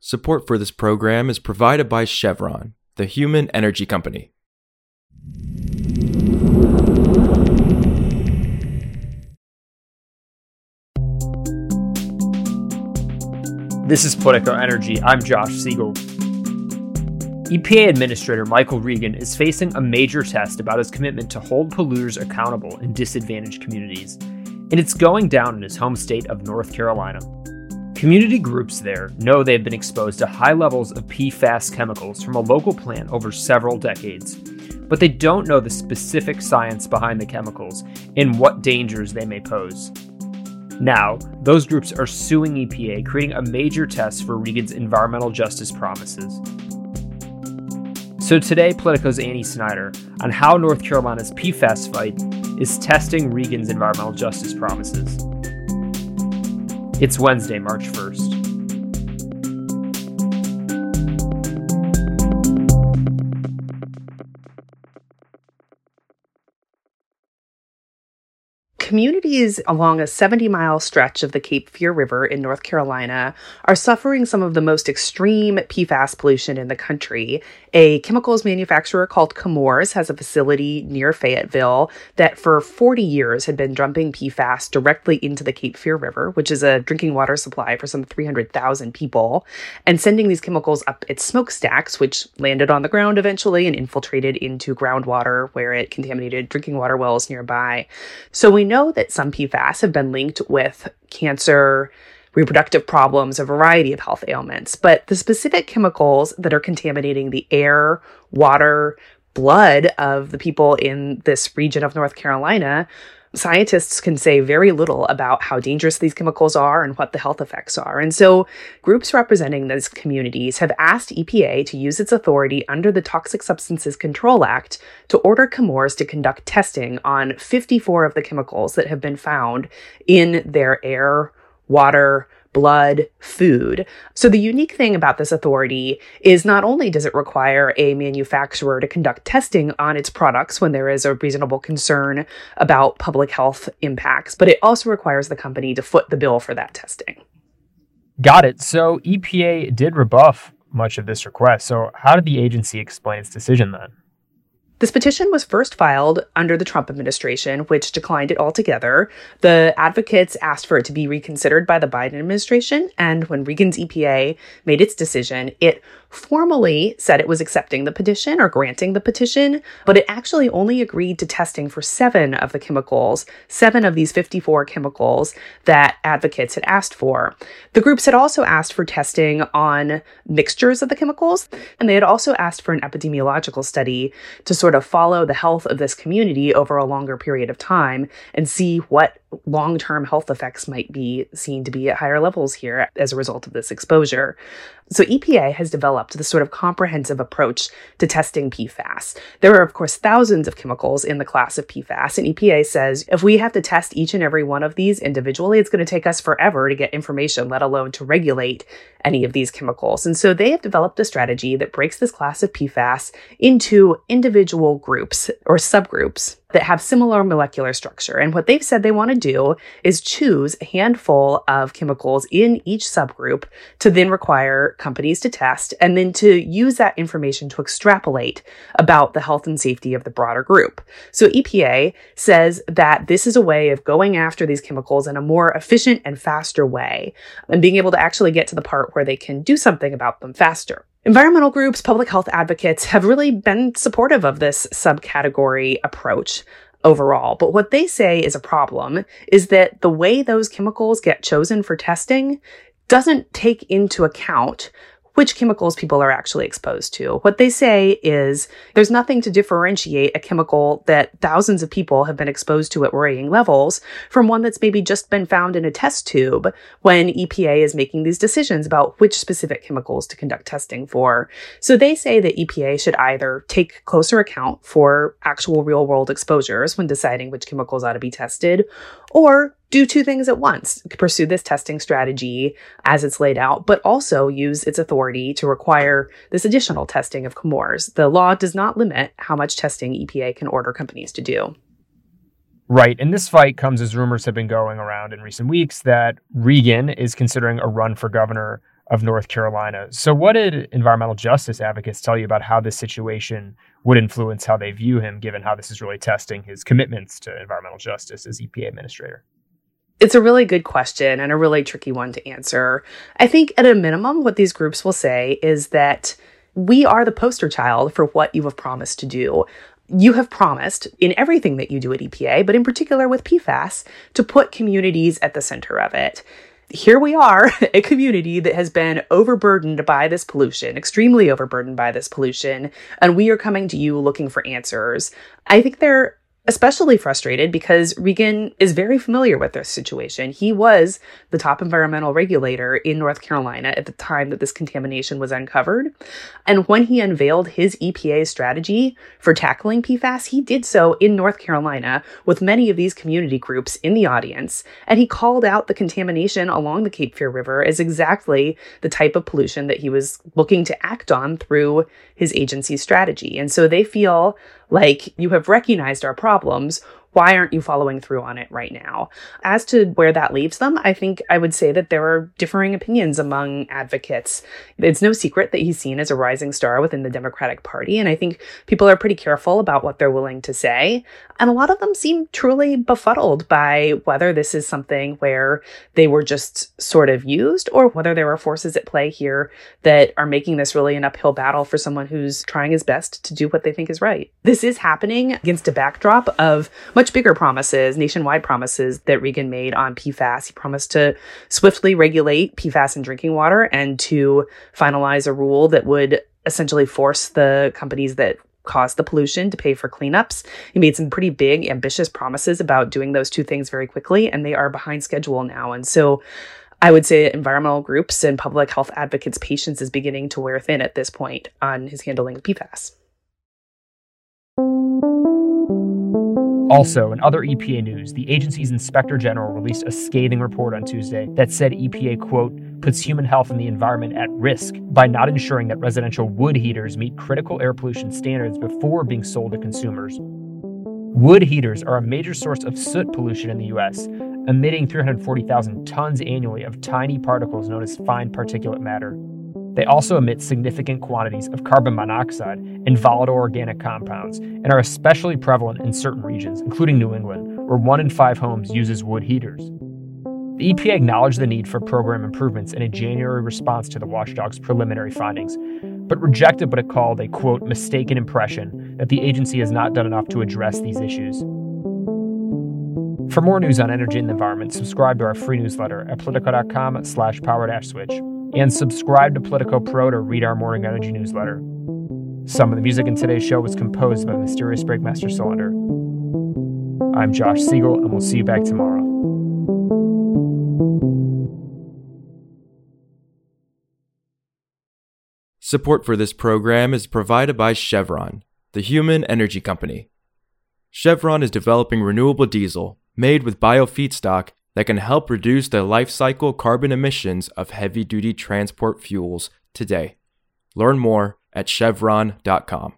Support for this program is provided by Chevron, the human energy company. This is Politico Energy. I'm Josh Siegel. EPA Administrator Michael Regan is facing a major test about his commitment to hold polluters accountable in disadvantaged communities, and it's going down in his home state of North Carolina. Community groups there know they've been exposed to high levels of PFAS chemicals from a local plant over several decades, but they don't know the specific science behind the chemicals and what dangers they may pose. Now, those groups are suing EPA, creating a major test for Regan's environmental justice promises. So today, Politico's Annie Snider on how North Carolina's PFAS fight is testing Regan's environmental justice promises. It's Wednesday, March 1st. Communities along a 70 mile stretch of the Cape Fear River in North Carolina are suffering some of the most extreme PFAS pollution in the country. A chemicals manufacturer called Chemours has a facility near Fayetteville that for 40 years had been dumping PFAS directly into the Cape Fear River, which is a drinking water supply for some 300,000 people, and sending these chemicals up its smokestacks, which landed on the ground eventually and infiltrated into groundwater where it contaminated drinking water wells nearby. So we know know that some PFAS have been linked with cancer, reproductive problems, a variety of health ailments, but the specific chemicals that are contaminating the air, water, blood of the people in this region of North Carolina scientists can say very little about how dangerous these chemicals are and what the health effects are. And so, groups representing those communities have asked EPA to use its authority under the Toxic Substances Control Act to order Chemours to conduct testing on 54 of the chemicals that have been found in their air, water, blood, food. So the unique thing about this authority is not only does it require a manufacturer to conduct testing on its products when there is a reasonable concern about public health impacts, but it also requires the company to foot the bill for that testing. Got it. So EPA did rebuff much of this request. So how did the agency explain its decision then? This petition was first filed under the Trump administration, which declined it altogether. The advocates asked for it to be reconsidered by the Biden administration, and when Regan's EPA made its decision, it formally said it was accepting the petition or granting the petition, but it actually only agreed to testing for seven of the chemicals, seven of these 54 chemicals that advocates had asked for. The groups had also asked for testing on mixtures of the chemicals, and they had also asked for an epidemiological study to sort of follow the health of this community over a longer period of time and see what long term health effects might be seen to be at higher levels here as a result of this exposure. So EPA has developed this sort of comprehensive approach to testing PFAS. There are, of course, thousands of chemicals in the class of PFAS, and EPA says if we have to test each and every one of these individually, it's going to take us forever to get information, let alone to regulate any of these chemicals. And so they have developed a strategy that breaks this class of PFAS into individual groups or subgroups that have similar molecular structure. And what they've said they want to do is choose a handful of chemicals in each subgroup to then require companies to test and then to use that information to extrapolate about the health and safety of the broader group. So EPA says that this is a way of going after these chemicals in a more efficient and faster way and being able to actually get to the part where they can do something about them faster. Environmental groups, public health advocates have really been supportive of this subcategory approach overall. But what they say is a problem is that the way those chemicals get chosen for testing doesn't take into account which chemicals people are actually exposed to. What they say is there's nothing to differentiate a chemical that thousands of people have been exposed to at worrying levels from one that's maybe just been found in a test tube when EPA is making these decisions about which specific chemicals to conduct testing for. So they say that EPA should either take closer account for actual real world exposures when deciding which chemicals ought to be tested or do two things at once pursue this testing strategy as it's laid out, but also use its authority to require this additional testing of Chemours. The law does not limit how much testing EPA can order companies to do. Right. And this fight comes as rumors have been going around in recent weeks that Regan is considering a run for governor of North Carolina. So, what did environmental justice advocates tell you about how this situation would influence how they view him, given how this is really testing his commitments to environmental justice as EPA administrator? It's a really good question and a really tricky one to answer. I think, at a minimum, what these groups will say is that we are the poster child for what you have promised to do. You have promised in everything that you do at EPA, but in particular with PFAS, to put communities at the center of it here we are, a community that has been overburdened by this pollution, extremely overburdened by this pollution, and we are coming to you looking for answers. I think they're especially frustrated because Regan is very familiar with this situation. He was the top environmental regulator in North Carolina at the time that this contamination was uncovered. And when he unveiled his EPA strategy for tackling PFAS, he did so in North Carolina with many of these community groups in the audience. And he called out the contamination along the Cape Fear River as exactly the type of pollution that he was looking to act on through his agency's strategy. And so they feel like you have recognized our problems why aren't you following through on it right now? As to where that leaves them, I think I would say that there are differing opinions among advocates. It's no secret that he's seen as a rising star within the Democratic Party, and I think people are pretty careful about what they're willing to say. And a lot of them seem truly befuddled by whether this is something where they were just sort of used or whether there are forces at play here that are making this really an uphill battle for someone who's trying his best to do what they think is right. This is happening against a backdrop of much bigger promises, nationwide promises that Regan made on PFAS. He promised to swiftly regulate PFAS in drinking water and to finalize a rule that would essentially force the companies that cause the pollution to pay for cleanups. He made some pretty big, ambitious promises about doing those two things very quickly, and they are behind schedule now. And so I would say environmental groups and public health advocates' patience is beginning to wear thin at this point on his handling of PFAS. Also, in other EPA news, the agency's inspector general released a scathing report on Tuesday that said EPA, quote, puts human health and the environment at risk by not ensuring that residential wood heaters meet critical air pollution standards before being sold to consumers. Wood heaters are a major source of soot pollution in the U.S., emitting 340,000 tons annually of tiny particles known as fine particulate matter. They also emit significant quantities of carbon monoxide and volatile organic compounds and are especially prevalent in certain regions, including New England, where one in five homes uses wood heaters. The EPA acknowledged the need for program improvements in a January response to the watchdog's preliminary findings, but rejected what it called a quote mistaken impression that the agency has not done enough to address these issues. For more news on energy and the environment, subscribe to our free newsletter at politico.com slash power switch and subscribe to Politico Pro to read our morning energy newsletter. Some of the music in today's show was composed by Mysterious Breakmaster Cylinder. I'm Josh Siegel, and we'll see you back tomorrow. Support for this program is provided by Chevron, the human energy company. Chevron is developing renewable diesel made with bio feedstock that can help reduce the life cycle carbon emissions of heavy duty transport fuels today. Learn more at chevron.com.